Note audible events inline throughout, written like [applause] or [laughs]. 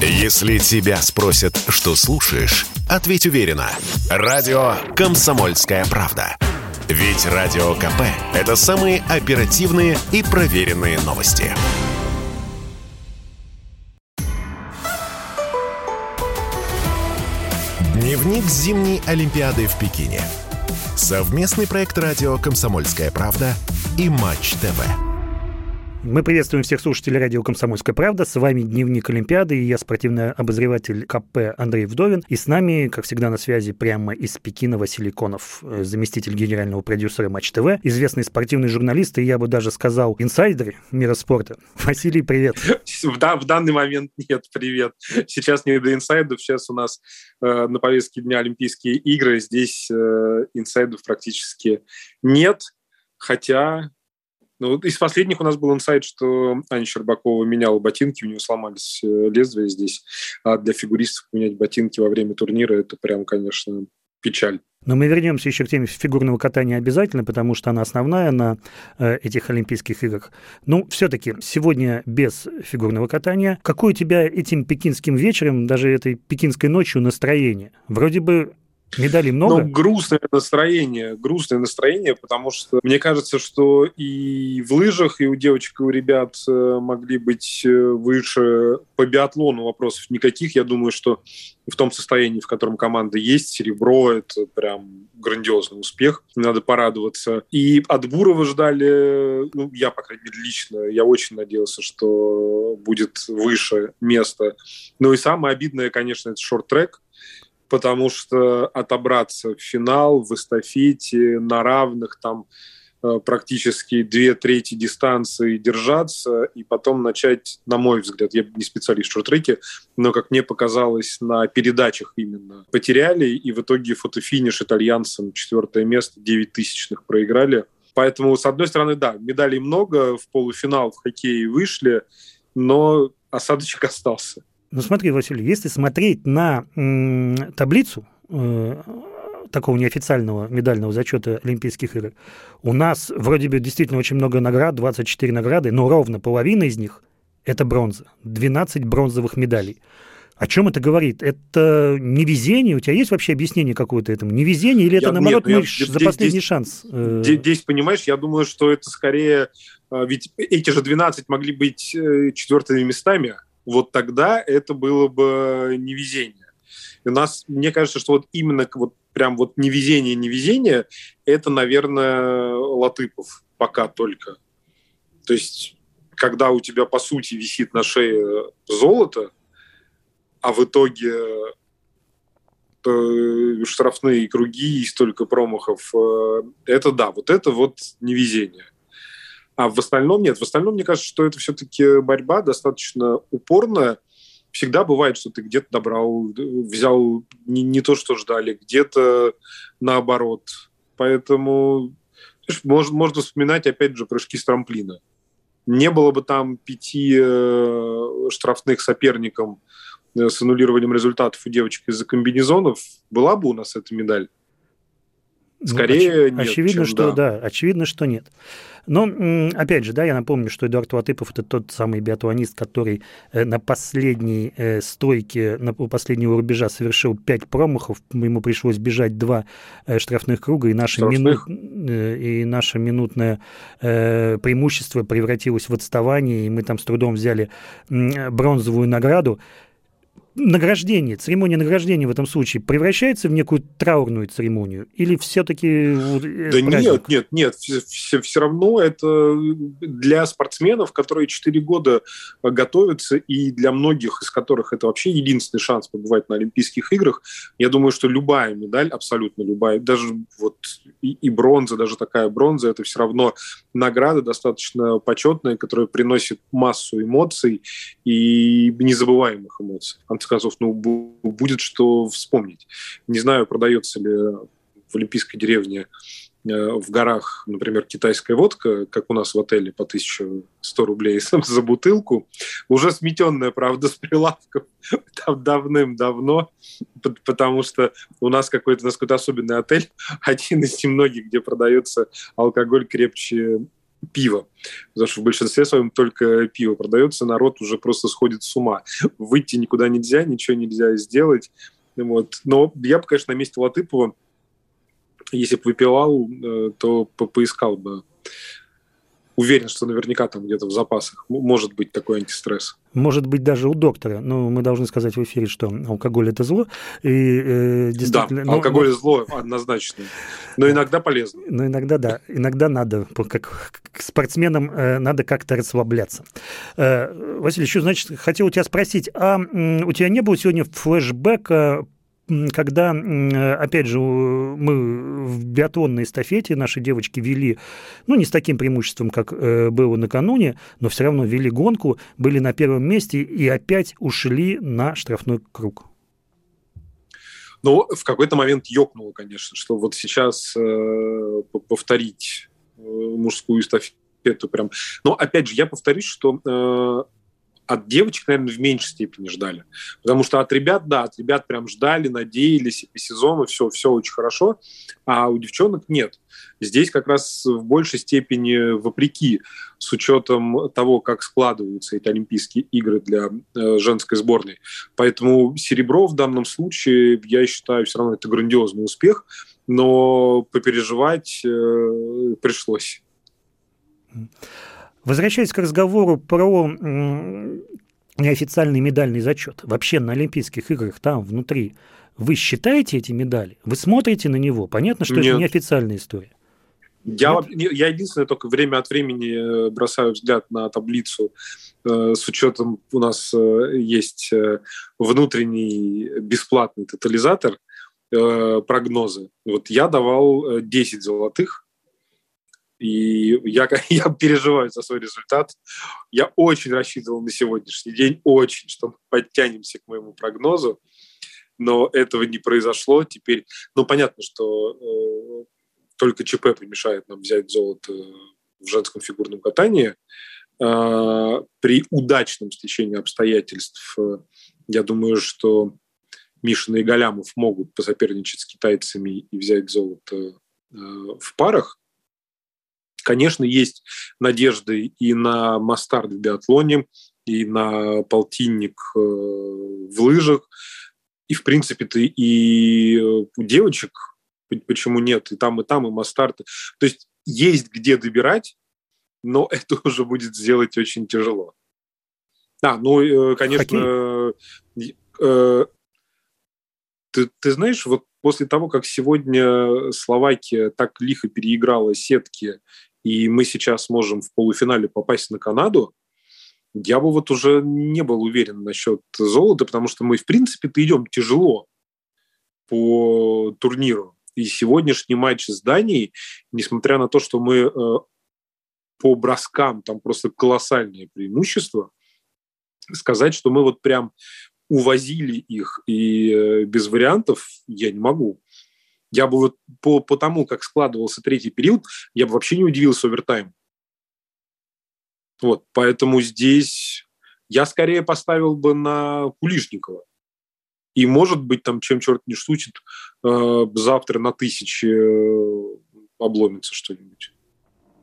Если тебя спросят, что слушаешь, ответь уверенно. Радио «Комсомольская правда». Ведь Радио КП – это самые оперативные и проверенные новости. Дневник зимней Олимпиады в Пекине. Совместный проект радио «Комсомольская правда» и «Матч ТВ». Мы приветствуем всех слушателей радио «Комсомольская правда». С вами Дневник Олимпиады, и я спортивный обозреватель КП Андрей Вдовин. И с нами, как всегда, на связи прямо из Пекина Василий Конов, э, заместитель генерального продюсера Матч ТВ, известный спортивный журналист, и я бы даже сказал, инсайдер мира спорта. [laughs] Василий, привет. Да, в данный момент нет, привет. Сейчас не до инсайдов, сейчас у нас э, на повестке дня Олимпийские игры, здесь э, инсайдов практически нет, хотя ну, из последних у нас был инсайт, что Аня Щербакова меняла ботинки, у нее сломались э, лезвия здесь. А для фигуристов менять ботинки во время турнира – это прям, конечно, печаль. Но мы вернемся еще к теме фигурного катания обязательно, потому что она основная на э, этих Олимпийских играх. Ну, все-таки сегодня без фигурного катания. Какое у тебя этим пекинским вечером, даже этой пекинской ночью настроение? Вроде бы Медалей много? Ну, грустное настроение, грустное настроение, потому что мне кажется, что и в лыжах, и у девочек, и у ребят э, могли быть э, выше по биатлону вопросов никаких. Я думаю, что в том состоянии, в котором команда есть, серебро – это прям грандиозный успех. Надо порадоваться. И от Бурова ждали, ну, я, по крайней мере, лично, я очень надеялся, что будет выше место. Ну и самое обидное, конечно, это шорт-трек потому что отобраться в финал, в эстафете, на равных, там э, практически две трети дистанции держаться и потом начать, на мой взгляд, я не специалист в шорт-треке, но, как мне показалось, на передачах именно потеряли, и в итоге фотофиниш итальянцам четвертое место, 9 тысячных проиграли. Поэтому, с одной стороны, да, медалей много, в полуфинал в хоккее вышли, но осадочек [laughs] остался. Ну смотри, Василий, если смотреть на м, таблицу э, такого неофициального медального зачета Олимпийских игр, у нас вроде бы действительно очень много наград, 24 награды, но ровно половина из них – это бронза, 12 бронзовых медалей. О чем это говорит? Это невезение? У тебя есть вообще объяснение какое-то этому? Невезение или это, я, наоборот, нет, я, за последний здесь, шанс? Э? Здесь, понимаешь, я думаю, что это скорее... Э, ведь эти же 12 могли быть э, четвертыми местами, вот тогда это было бы невезение. И у нас, мне кажется, что вот именно вот прям вот невезение, невезение, это, наверное, Латыпов пока только. То есть, когда у тебя, по сути, висит на шее золото, а в итоге э, штрафные круги и столько промахов, э, это да, вот это вот невезение. А в остальном нет. В остальном, мне кажется, что это все-таки борьба достаточно упорная. Всегда бывает, что ты где-то добрал, взял не, не то, что ждали, где-то наоборот. Поэтому можно, можно вспоминать, опять же, прыжки с трамплина. Не было бы там пяти э, штрафных соперникам э, с аннулированием результатов у девочек из-за комбинезонов, была бы у нас эта медаль? Ну, Скорее ну, оч- нет. Очевидно, что да. да, очевидно, что нет. Но, опять же, да, я напомню, что Эдуард Латыпов – это тот самый биатлонист, который э, на последней э, стойке, на последнего рубежа совершил пять промахов, ему пришлось бежать два э, штрафных круга, и наше, мину... и наше минутное преимущество превратилось в отставание, и мы там с трудом взяли бронзовую награду награждение, церемония награждения в этом случае превращается в некую траурную церемонию? Или все-таки... Э, да праздник? нет, нет, нет. Все, все равно это для спортсменов, которые 4 года готовятся, и для многих из которых это вообще единственный шанс побывать на Олимпийских играх, я думаю, что любая медаль, абсолютно любая, даже вот и, и бронза, даже такая бронза, это все равно награда достаточно почетная, которая приносит массу эмоций и незабываемых эмоций конце концов, ну, будет что вспомнить. Не знаю, продается ли в Олимпийской деревне э, в горах, например, китайская водка, как у нас в отеле, по 1100 рублей [laughs] за бутылку, уже сметенная, правда, [laughs] с прилавком там давным-давно, потому что у нас какой-то, какой-то особенный отель, [laughs] один из немногих, где продается алкоголь крепче пиво. Потому что в большинстве своем только пиво продается, народ уже просто сходит с ума. Выйти никуда нельзя, ничего нельзя сделать. Вот. Но я бы, конечно, на месте Латыпова, если бы выпивал, э, то поискал бы уверен, что наверняка там где-то в запасах может быть такой антистресс. Может быть, даже у доктора. Но мы должны сказать в эфире, что алкоголь – это зло. И, э, действительно, да, алкоголь но... зло однозначно. Но иногда полезно. Но иногда, да. Иногда надо, как спортсменам, э, надо как-то расслабляться. Э, Василий, еще, значит, хотел у тебя спросить, а у тебя не было сегодня флешбека когда, опять же, мы в биатлонной эстафете наши девочки вели, ну, не с таким преимуществом, как э, было накануне, но все равно вели гонку, были на первом месте и опять ушли на штрафной круг. Ну, в какой-то момент ёкнуло, конечно, что вот сейчас э, повторить э, мужскую эстафету прям... Но, опять же, я повторюсь, что э, от девочек, наверное, в меньшей степени ждали. Потому что от ребят, да, от ребят прям ждали, надеялись, и по сезону все, все очень хорошо, а у девчонок нет. Здесь как раз в большей степени вопреки, с учетом того, как складываются эти Олимпийские игры для э, женской сборной. Поэтому серебро в данном случае, я считаю, все равно это грандиозный успех, но попереживать э, пришлось. Возвращаясь к разговору про неофициальный медальный зачет, вообще на Олимпийских играх там внутри, вы считаете эти медали? Вы смотрите на него? Понятно, что Нет. это неофициальная история. Я, я единственное только время от времени э, бросаю взгляд на таблицу э, с учетом у нас э, есть внутренний бесплатный тотализатор прогнозы. Вот я давал 10 золотых и я, [laughs] я переживаю за свой результат. Я очень рассчитывал на сегодняшний день, очень, что мы подтянемся к моему прогнозу, но этого не произошло. Теперь, ну, понятно, что э, только ЧП помешает нам взять золото в женском фигурном катании. Э, при удачном стечении обстоятельств, э, я думаю, что Мишина и Галямов могут посоперничать с китайцами и взять золото э, в парах. Конечно, есть надежды и на мастард в биатлоне, и на полтинник э, в лыжах, и, в принципе-то, и у девочек, почему нет, и там, и там, и мастарты. То есть есть где добирать, но [laughs] это уже будет сделать очень тяжело. А, ну, э, конечно, э, ты, ты знаешь, вот после того, как сегодня Словакия так лихо переиграла сетки и мы сейчас можем в полуфинале попасть на Канаду, я бы вот уже не был уверен насчет золота, потому что мы, в принципе-то, идем тяжело по турниру. И сегодняшний матч с Данией, несмотря на то, что мы э, по броскам там просто колоссальное преимущество, сказать, что мы вот прям увозили их и э, без вариантов я не могу. Я бы вот по, по тому, как складывался третий период, я бы вообще не удивился овертайм. Вот, поэтому здесь я скорее поставил бы на Кулишникова. И, может быть, там, чем черт не штучит, э, завтра на тысячи э, обломится что-нибудь.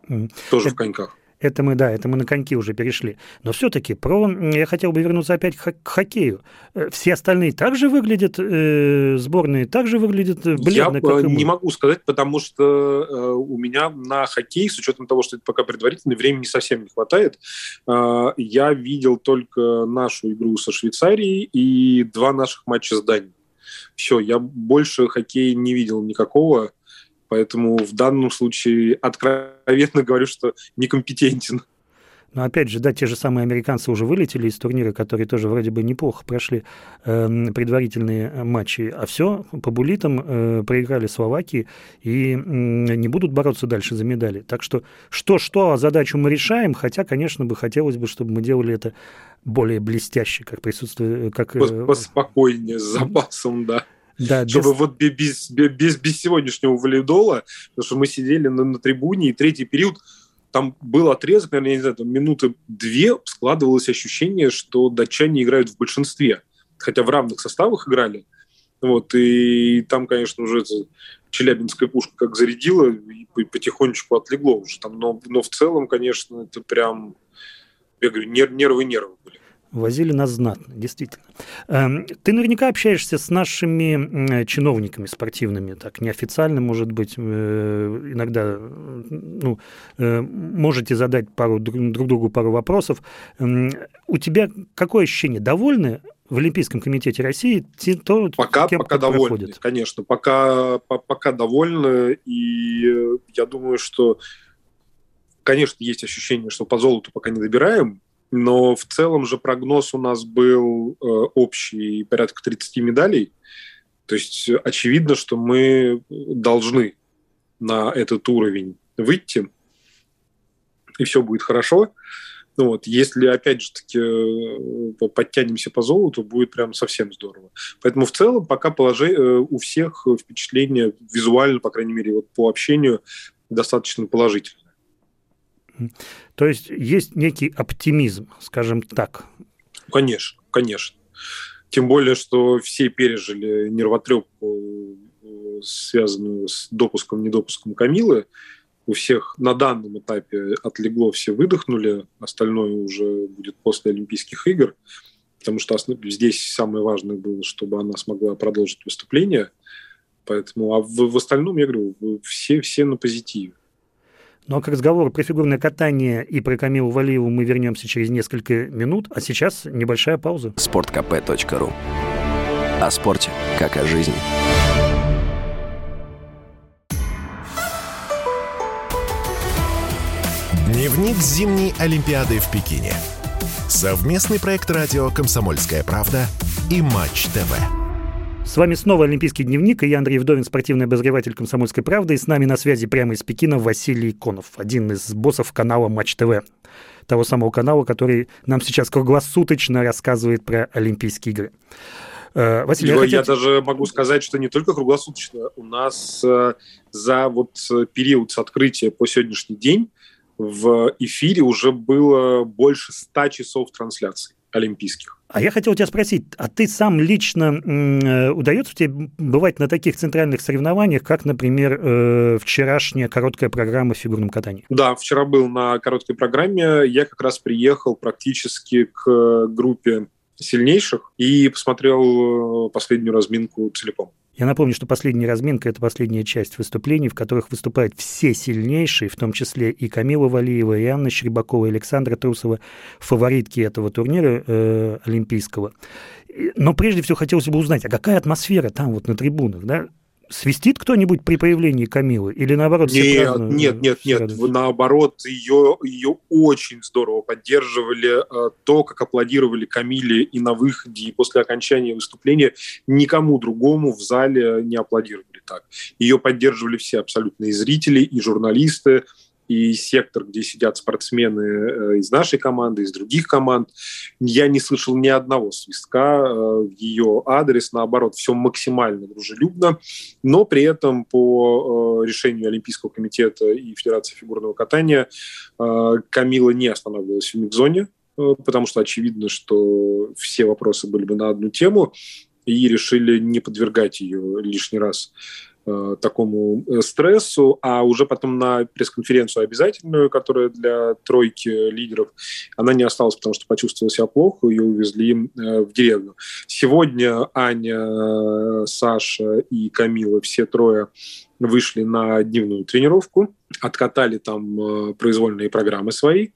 Mm. Тоже это, в коньках. Это мы, да, это мы на коньки уже перешли. Но все-таки про, я хотел бы вернуться опять к хоккею. Э, все остальные также выглядят, э, сборные также выглядят бледно, я как мы. не могу сказать, потому что э, у меня на хоккей, с учетом того, что это пока предварительно, времени совсем не хватает. Э, я видел только нашу игру со Швейцарией и два наших матча с Данией. Все, я больше хоккея не видел никакого. Поэтому в данном случае откровенно говорю, что некомпетентен. Но опять же, да, те же самые американцы уже вылетели из турнира, которые тоже вроде бы неплохо прошли э, предварительные матчи, а все по булитам э, проиграли Словакии и э, не будут бороться дальше за медали. Так что что-что, а задачу мы решаем, хотя, конечно, бы хотелось бы, чтобы мы делали это более блестяще, как присутствие, как... Э, Поспокойнее, с запасом, да. Да, чтобы без... вот без, без, без сегодняшнего валидола, потому что мы сидели на, на трибуне, и третий период, там был отрезок, наверное, я не знаю, там минуты две складывалось ощущение, что датчане играют в большинстве. Хотя в равных составах играли. Вот, и там, конечно, уже Челябинская пушка как зарядила, и потихонечку отлегло уже там. Но, но в целом, конечно, это прям, я говорю, нервы нервы были. Возили нас знатно, действительно. Эм, ты наверняка общаешься с нашими чиновниками спортивными, так неофициально, может быть, э, иногда ну, э, можете задать пару, друг другу пару вопросов. Эм, у тебя какое ощущение? Довольны в Олимпийском комитете России то, пока, кем пока довольны, проходит? конечно, пока, пока довольны, и я думаю, что, конечно, есть ощущение, что по золоту пока не добираем, но в целом же прогноз у нас был э, общий, порядка 30 медалей. То есть очевидно, что мы должны на этот уровень выйти, и все будет хорошо. Ну вот, если, опять же таки, э, подтянемся по золоту, будет прям совсем здорово. Поэтому в целом пока положи, э, у всех впечатление визуально, по крайней мере, вот по общению достаточно положительное. То есть есть некий оптимизм, скажем так. Конечно, конечно. Тем более, что все пережили нервотрепку, связанную с допуском, недопуском Камилы. У всех на данном этапе отлегло, все выдохнули, остальное уже будет после Олимпийских игр, потому что здесь самое важное было, чтобы она смогла продолжить выступление. Поэтому, а в, в остальном, я говорю, все, все на позитиве. Но к разговору про фигурное катание и про Камилу Валиеву мы вернемся через несколько минут, а сейчас небольшая пауза. sportkp.ru О спорте, как о жизни. Дневник зимней Олимпиады в Пекине. Совместный проект радио «Комсомольская правда» и «Матч ТВ». С вами снова Олимпийский дневник, и я Андрей Вдовин, спортивный обозреватель «Комсомольской правды», и с нами на связи прямо из Пекина Василий Иконов, один из боссов канала «Матч ТВ», того самого канала, который нам сейчас круглосуточно рассказывает про Олимпийские игры. Э, Василий, я, хотел... я даже могу сказать, что не только круглосуточно. У нас э, за вот период с открытия по сегодняшний день в эфире уже было больше ста часов трансляций олимпийских. А я хотел тебя спросить, а ты сам лично э, удается тебе бывать на таких центральных соревнованиях, как, например, э, вчерашняя короткая программа в фигурном катании? Да, вчера был на короткой программе. Я как раз приехал практически к группе сильнейших и посмотрел э, последнюю разминку целиком. Я напомню, что последняя разминка – это последняя часть выступлений, в которых выступают все сильнейшие, в том числе и Камила Валиева, и Анна Щербакова, и Александра Трусова, фаворитки этого турнира э, олимпийского. Но прежде всего хотелось бы узнать, а какая атмосфера там вот на трибунах, да? Свистит кто-нибудь при появлении Камилы? Или наоборот нет, празднуют? Нет, нет, нет. Радуются? Наоборот, ее, ее очень здорово поддерживали. Э, то, как аплодировали Камиле и на выходе, и после окончания выступления, никому другому в зале не аплодировали так. Ее поддерживали все абсолютно и зрители, и журналисты, и сектор, где сидят спортсмены э, из нашей команды, из других команд. Я не слышал ни одного свистка э, в ее адрес, наоборот, все максимально дружелюбно, но при этом по э, решению Олимпийского комитета и Федерации фигурного катания Камила не останавливалась в микзоне, потому что очевидно, что все вопросы были бы на одну тему, и решили не подвергать ее лишний раз такому э, стрессу, а уже потом на пресс-конференцию обязательную, которая для тройки лидеров, она не осталась, потому что почувствовала себя плохо, ее увезли э, в деревню. Сегодня Аня, Саша и Камила, все трое вышли на дневную тренировку, откатали там э, произвольные программы свои,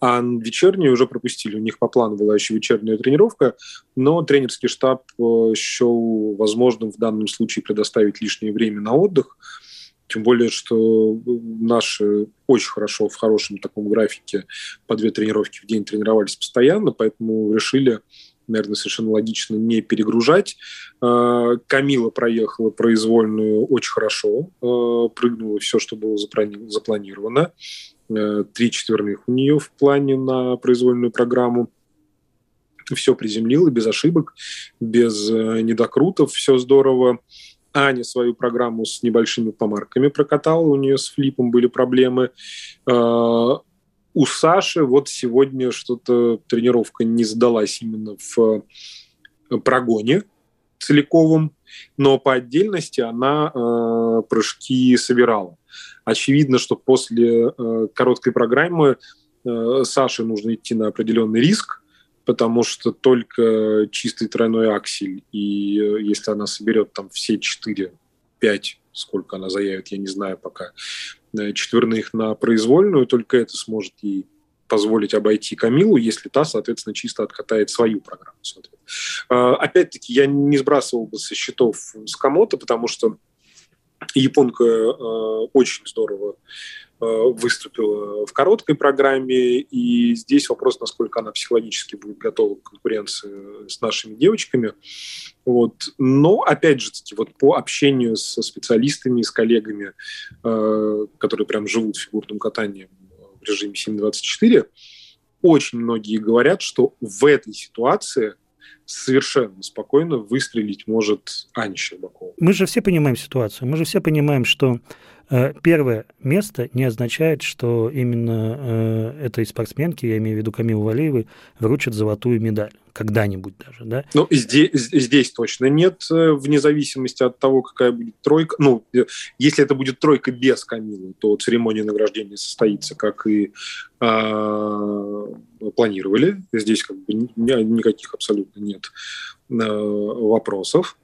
а вечернюю уже пропустили. У них по плану была еще вечерняя тренировка, но тренерский штаб э, счел возможным в данном случае предоставить лишнее время на отдых, тем более, что наши очень хорошо в хорошем таком графике по две тренировки в день тренировались постоянно, поэтому решили наверное, совершенно логично не перегружать. А, Камила проехала произвольную очень хорошо, а, прыгнула все, что было запланировано. Э, три четверных у нее в плане на произвольную программу. Все приземлила без ошибок, без э, недокрутов, все здорово. Аня свою программу с небольшими помарками прокатала, у нее с флипом были проблемы. У Саши вот сегодня что-то тренировка не сдалась именно в э, прогоне целиковом. но по отдельности она э, прыжки собирала. Очевидно, что после э, короткой программы э, Саше нужно идти на определенный риск, потому что только чистый тройной аксель, и э, если она соберет там все четыре, пять, сколько она заявит, я не знаю пока, четверных на произвольную, только это сможет ей позволить обойти Камилу, если та, соответственно, чисто откатает свою программу. А, опять-таки, я не сбрасывал бы со счетов Скамото, потому что японка э, очень здорово э, выступила в короткой программе, и здесь вопрос, насколько она психологически будет готова к конкуренции с нашими девочками. Вот. Но, опять же, вот по общению со специалистами, с коллегами, э, которые прям живут фигурным катанием в режиме 7.24, очень многие говорят, что в этой ситуации совершенно спокойно выстрелить может Аня Щербакова. Мы же все понимаем ситуацию, мы же все понимаем, что Э, первое место не означает, что именно э, этой спортсменке, я имею в виду Камилу Валеевой, вручат золотую медаль. Когда-нибудь даже, да? Ну, здесь, здесь точно нет, э, вне зависимости от того, какая будет тройка. Ну, если это будет тройка без Камилы, то церемония награждения состоится, как и э, планировали. Здесь как бы никаких абсолютно нет э, вопросов.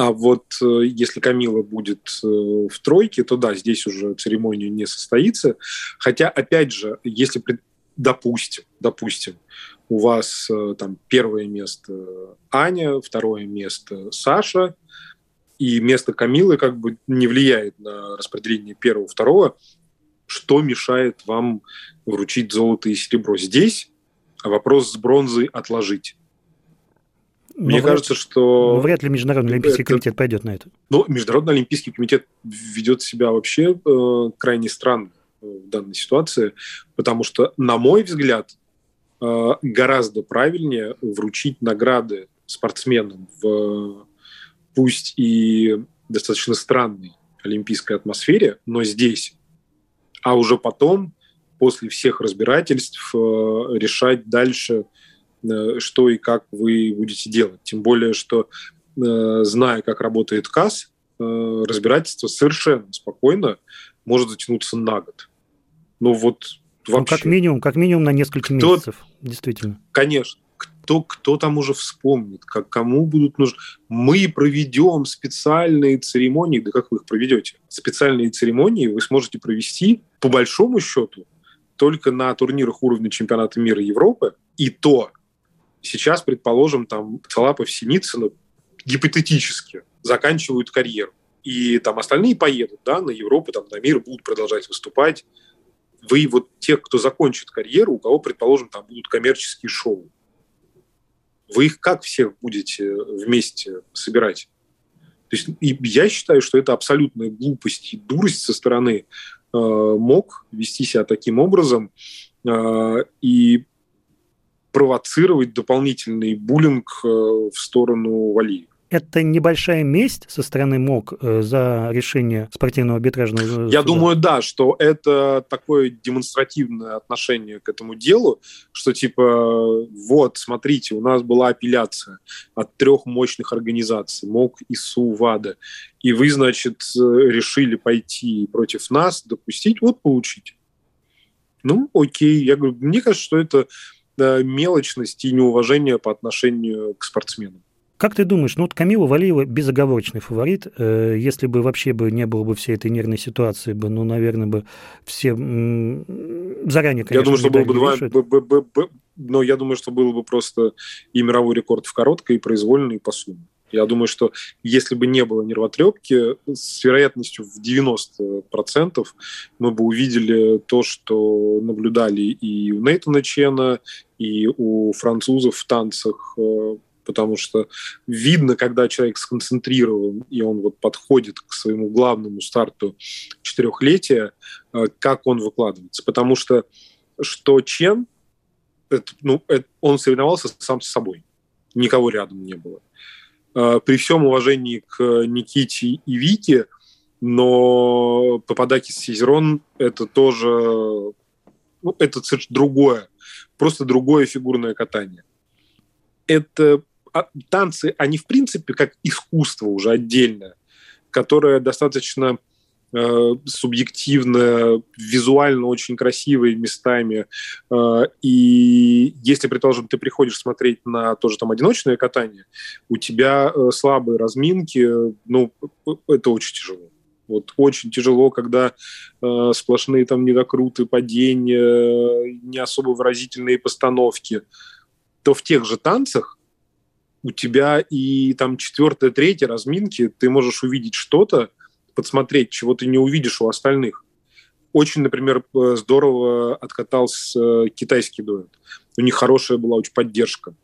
А вот э, если Камила будет э, в тройке, то да, здесь уже церемония не состоится. Хотя, опять же, если, допустим, допустим, у вас э, там первое место Аня, второе место Саша, и место Камилы как бы не влияет на распределение первого, второго, что мешает вам вручить золото и серебро? Здесь вопрос с бронзой отложить. Мне вряд, кажется, что... Ну, вряд ли Международный Олимпийский это... комитет пойдет на это. Ну, Международный Олимпийский комитет ведет себя вообще э, крайне странно в данной ситуации, потому что, на мой взгляд, э, гораздо правильнее вручить награды спортсменам в пусть и достаточно странной олимпийской атмосфере, но здесь, а уже потом, после всех разбирательств, э, решать дальше – Э, что и как вы будете делать. Тем более, что э, зная, как работает КАС, э, разбирательство совершенно спокойно может затянуться на год. Ну вот вообще. Ну, как минимум, как минимум на несколько кто, месяцев, действительно. Конечно. Кто, кто там уже вспомнит, как, кому будут нужны. Мы проведем специальные церемонии. Да как вы их проведете? Специальные церемонии вы сможете провести, по большому счету, только на турнирах уровня чемпионата мира Европы. И то сейчас, предположим, там Цалапов, Синицын гипотетически заканчивают карьеру. И там остальные поедут да, на Европу, там, на мир, будут продолжать выступать. Вы вот тех, кто закончит карьеру, у кого, предположим, там будут коммерческие шоу, вы их как всех будете вместе собирать? То есть и я считаю, что это абсолютная глупость и дурость со стороны э, МОК вести себя таким образом. Э, и провоцировать дополнительный буллинг э, в сторону Валиева. Это небольшая месть со стороны МОК э, за решение спортивного арбитражного суда? Я думаю, да, что это такое демонстративное отношение к этому делу, что типа, вот, смотрите, у нас была апелляция от трех мощных организаций, МОК, ИСУ, ВАДА, и вы, значит, э, решили пойти против нас, допустить, вот получить. Ну, окей. Я говорю, мне кажется, что это мелочность и неуважение по отношению к спортсменам. Как ты думаешь, ну вот Камила Валиева безоговорочный фаворит. Э, если бы вообще бы не было бы всей этой нервной ситуации, бы, ну, наверное, бы все заранее, конечно, Я думаю, что был бы два, б, б, б, но я думаю, что был бы просто и мировой рекорд в короткой, и произвольной, и по сумме. Я думаю, что если бы не было нервотрепки, с вероятностью в 90% мы бы увидели то, что наблюдали и у Нейтана Чена, и у французов в танцах, э, потому что видно, когда человек сконцентрирован, и он вот подходит к своему главному старту четырехлетия, э, как он выкладывается. Потому что что Чен, это, ну, это, он соревновался сам с собой. Никого рядом не было. При всем уважении к Никите и Вике, но Пападакис Сизерон – это тоже ну, это другое, просто другое фигурное катание. Это а, танцы, они в принципе как искусство уже отдельное, которое достаточно э, субъективно, визуально очень красивые местами. Э, и если, предположим, ты приходишь смотреть на тоже там одиночное катание, у тебя э, слабые разминки, ну, это очень тяжело. Вот очень тяжело, когда э, сплошные там недокруты, падения, не особо выразительные постановки. То в тех же танцах у тебя и там четвертая, третья разминки ты можешь увидеть что-то, подсмотреть, чего ты не увидишь у остальных. Очень, например, э, здорово откатался э, китайский дуэт. У них хорошая была очень поддержка.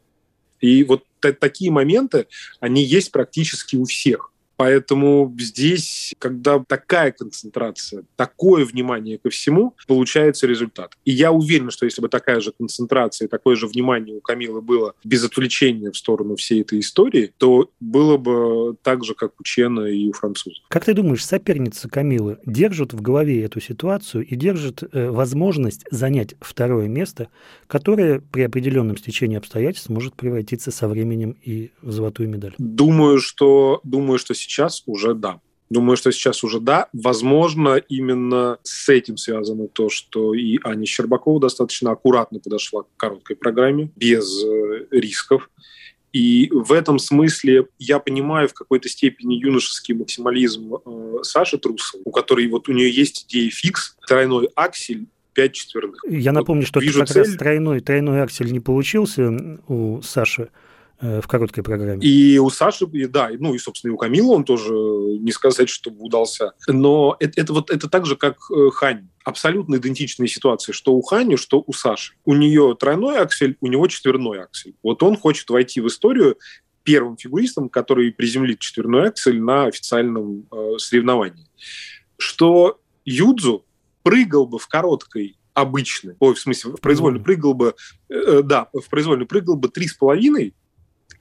И вот такие моменты, они есть практически у всех. Поэтому здесь, когда такая концентрация, такое внимание ко всему, получается результат. И я уверен, что если бы такая же концентрация, такое же внимание у Камилы было без отвлечения в сторону всей этой истории, то было бы так же, как у Чена и у француза. Как ты думаешь, соперница Камилы держит в голове эту ситуацию и держит э, возможность занять второе место, которое при определенном стечении обстоятельств может превратиться со временем и в золотую медаль? Думаю, что, думаю, что сейчас уже да. Думаю, что сейчас уже да. Возможно, именно с этим связано то, что и Аня Щербакова достаточно аккуратно подошла к короткой программе, без э, рисков. И в этом смысле я понимаю в какой-то степени юношеский максимализм э, Саши Трусовой, у которой вот у нее есть идея фикс, тройной аксель, пять четверных. Я напомню, вот что как цель... раз тройной, тройной аксель не получился у Саши. Э, в короткой программе. И у Саши, да, ну и, собственно, и у Камила он тоже, не сказать, чтобы удался. Но это, это вот это так же, как э, Хань. Абсолютно идентичные ситуации, что у Хани, что у Саши. У нее тройной аксель, у него четверной аксель. Вот он хочет войти в историю первым фигуристом, который приземлит четверной аксель на официальном э, соревновании. Что Юдзу прыгал бы в короткой обычной, ой, в смысле, в произвольно прыгал бы, э, да, в произвольно прыгал бы три с половиной,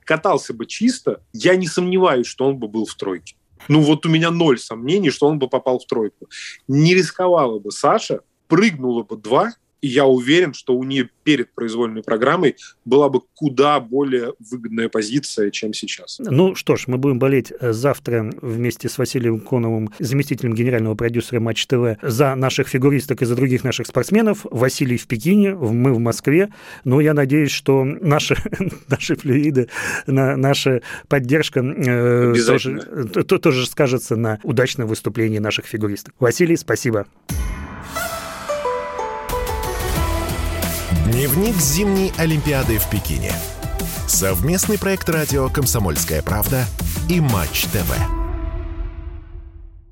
катался бы чисто, я не сомневаюсь, что он бы был в тройке. Ну вот у меня ноль сомнений, что он бы попал в тройку. Не рисковала бы Саша, прыгнула бы два, и я уверен, что у нее перед произвольной программой была бы куда более выгодная позиция, чем сейчас. Ну что ж, мы будем болеть э, завтра вместе с Василием Коновым, заместителем генерального продюсера Матч ТВ, за наших фигуристок и за других наших спортсменов. Василий в Пекине, мы в Москве. Но я надеюсь, что наши, [laughs] наши флюиды, на, наша поддержка э, тоже, то, тоже скажется на удачном выступлении наших фигуристок. Василий, спасибо. Дневник зимней Олимпиады в Пекине. Совместный проект радио «Комсомольская правда» и «Матч ТВ».